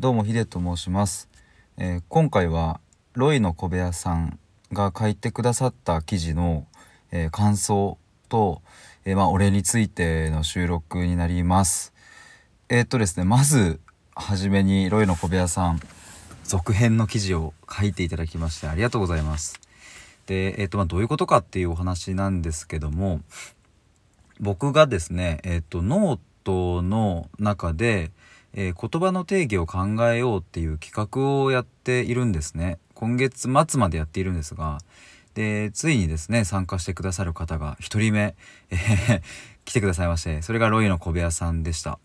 どうもヒデと申します、えー今回はロイの小部屋さんが書いてくださった記事の、えー感想と、えーまあ、お礼についての収録になります。えっとですねまずはじめにロイの小部屋さん続編の記事を書いていただきましてありがとうございます。でえっとまあどういうことかっていうお話なんですけども僕がですね、えっとノートの中で、えー言葉の定義を考えようっていう企画をやっているんですね。今月末までやっているんですがでついにですね参加してくださる方が1人目、えー来てくださいましてそれがロイの小部屋さんでした。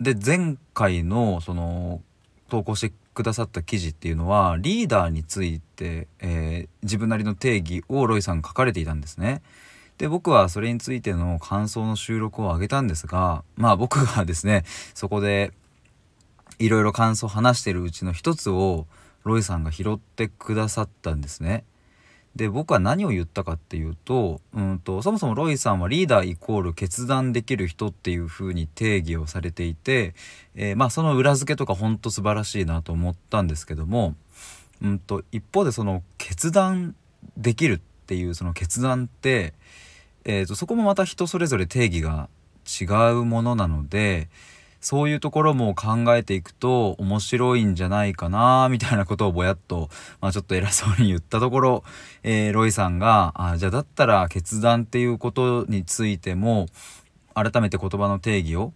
で前回のその投稿してくださった記事っていうのはリーダーについて、えー自分なりの定義をロイさん書かれていたんですね。で僕はそれについての感想の収録を上げたんですがまあ僕がですねそこでいろいろ感想を話してるうちの一つをロイさんが拾ってくださったんですね。で僕は何を言ったかっていうとうんとそもそもロイさんはリーダーイコール決断できる人っていう風に定義をされていて、えーまあその裏付けとかほんと素晴らしいなと思ったんですけども、うん、と一方でその決断できるっていうその決断って、えー、とそこもまた人それぞれ定義が違うものなのでそういうところも考えていくと面白いんじゃないかなみたいなことをぼやっと、まあ、ちょっと偉そうに言ったところ、えーロイさんがあじゃあだったら決断っていうことについても改めて言葉の定義を、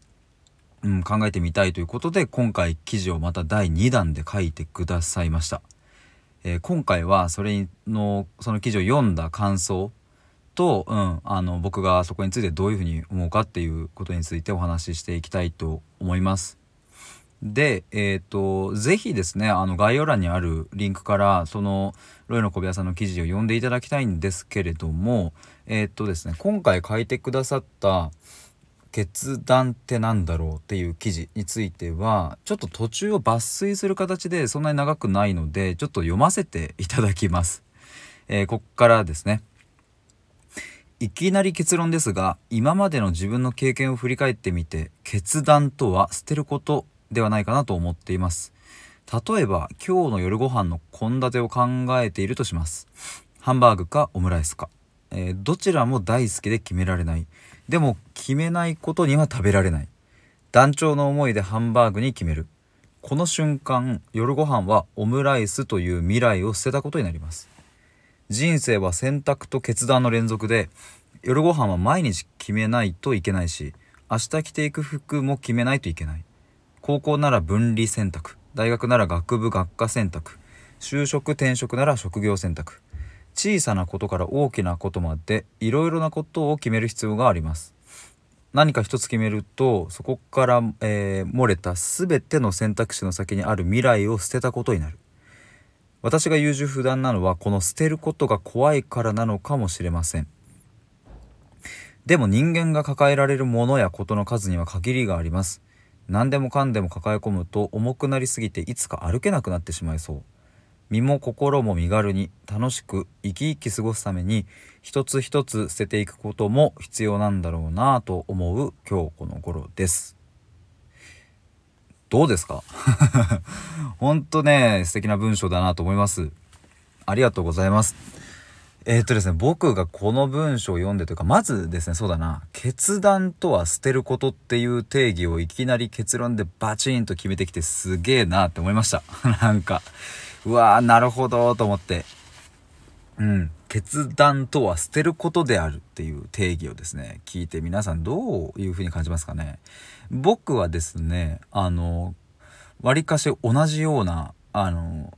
うん、考えてみたいということで今回記事をまた第2弾で書いてくださいました。えー今回はそれのその記事を読んだ感想と、うん、あの僕がそこについてどういうふうに思うかっていうことについてお話ししていきたいと思います。で、えっ、と、ぜひですね、あの概要欄にあるリンクから、その、ロイの小部屋さんの記事を読んでいただきたいんですけれども、えっ、とですね、今回書いてくださった、決断ってなんだろうっていう記事についてはちょっと途中を抜粋する形でそんなに長くないのでちょっと読ませていただきます。えーこっからですね。いきなり結論ですが今までの自分の経験を振り返ってみて決断とは捨てることではないかなと思っています。例えば今日の夜ご飯の献立を考えているとします。ハンバーグかオムライスか、えーどちらも大好きで決められない。でも決めないことには食べられない。団長の思いでハンバーグに決める。この瞬間、夜ご飯はオムライスという未来を捨てたことになります。人生は選択と決断の連続で、夜ご飯は毎日決めないといけないし、明日着ていく服も決めないといけない。高校なら分離選択、大学なら学部学科選択、就職転職なら職業選択。小さなことから大きなことまでいろいろなことを決める必要があります。何か一つ決めるとそこから、えー漏れた全ての選択肢の先にある未来を捨てたことになる私が優柔不断なのはこの捨てることが怖いからなのかもしれません。でも人間が抱えられるものやことの数には限りがあります。何でもかんでも抱え込むと重くなりすぎていつか歩けなくなってしまいそう。身も心も身軽に楽しく生き生き過ごすために一つ一つ捨てていくことも必要なんだろうなぁと思う今日この頃です。どうですか？ほんとね、素敵な文章だなと思います。ありがとうございます。えーっとですね、僕がこの文章を読んでというか、まずですね、そうだな、決断とは捨てることっていう定義をいきなり結論でバチンと決めてきてすげえなって思いました。なんか、うわー、なるほどと思って。うん。決断とは捨てることであるっていう定義をですね、聞いて皆さんどういう風に感じますかね僕はですね、あの、割かし同じような、あの、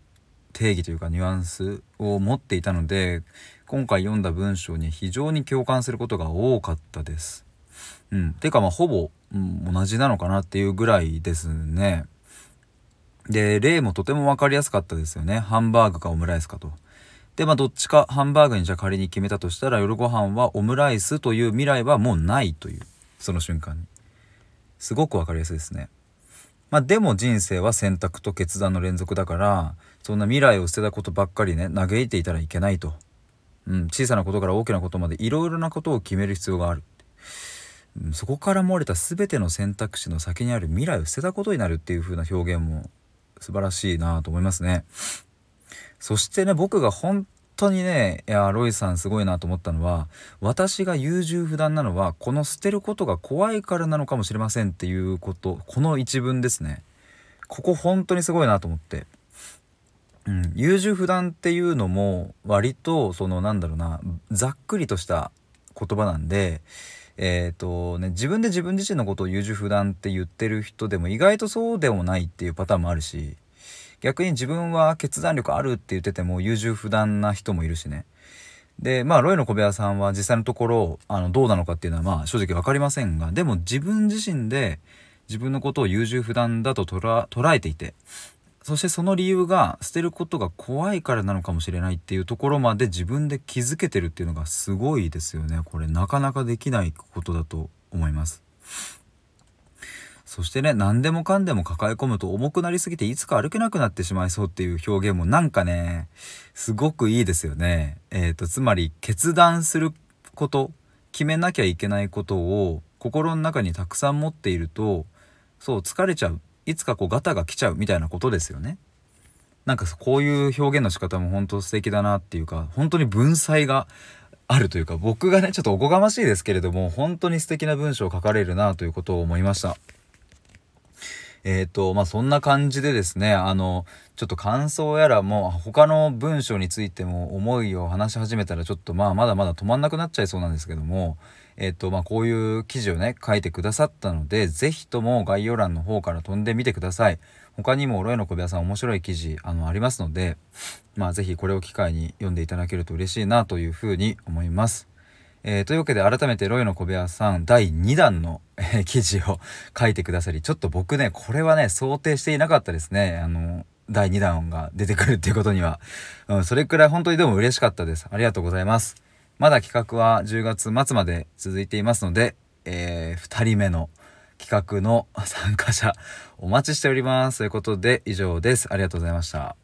定義というかニュアンスを持っていたので、今回読んだ文章に非常に共感することが多かったです。うん。ていうかまあほぼ、うん同じなのかなっていうぐらいですね。で、例もとても分かりやすかったですよね。ハンバーグかオムライスかと。で、まあどっちかハンバーグにじゃあ仮に決めたとしたら夜ご飯はオムライスという未来はもうないという、その瞬間に。すごく分かりやすいですね。まあでも人生は選択と決断の連続だから、そんな未来を捨てたことばっかりね、嘆いていたらいけないと。うん、小さなことから大きなことまでいろいろなことを決める必要がある。うんそこから漏れた全ての選択肢の先にある未来を捨てたことになるっていう風な表現も素晴らしいなと思いますね。そしてね、僕が本当にね、いや、ロイさんすごいなと思ったのは、私が優柔不断なのは、この捨てることが怖いからなのかもしれませんっていうこと、この一文ですね。ここ本当にすごいなと思って。うん、優柔不断っていうのも割とそのなんだろうなざっくりとした言葉なんでえっ、ー、とね自分で自分自身のことを優柔不断って言ってる人でも意外とそうでもないっていうパターンもあるし逆に自分は決断力あるって言ってても優柔不断な人もいるしね。でまあロイの小部屋さんは実際のところあのどうなのかっていうのはまあ正直分かりませんがでも自分自身で自分のことを優柔不断だと捉えていてそしてその理由が捨てることが怖いからなのかもしれないっていうところまで自分で気づけてるっていうのがすごいですよね。これなかなかできないことだと思います。そしてね何でもかんでも抱え込むと重くなりすぎていつか歩けなくなってしまいそうっていう表現もなんかねすごくいいですよねえっ、ー、とつまり決断すること決めなきゃいけないことを心の中にたくさん持っているとそう疲れちゃういつかこうガタが来ちゃうみたいなことですよね。なんかこういう表現の仕方も本当素敵だなっていうか本当に文才があるというか僕がねちょっとおこがましいですけれども本当に素敵な文章を書かれるなということを思いました。えっ、ー、とまあそんな感じでですねあのちょっと感想やらも他の文章についても思いを話し始めたらちょっとまあまだまだ止まんなくなっちゃいそうなんですけどもえっ、ー、と、まあ、こういう記事をね、書いてくださったので、ぜひとも概要欄の方から飛んでみてください。他にも、ロエの小部屋さん面白い記事、あの、ありますので、まあ、ぜひこれを機会に読んでいただけると嬉しいなというふうに思います。えー、というわけで改めてロイの小部屋さん第2弾の、えー、記事を 書いてくださり、ちょっと僕ね、これはね、想定していなかったですね。あの、第2弾が出てくるっていうことには。うん、それくらい本当にでも嬉しかったです。ありがとうございます。まだ企画は10月末まで続いていますので、えー、2人目の企画の参加者お待ちしております。ということで以上です。ありがとうございました。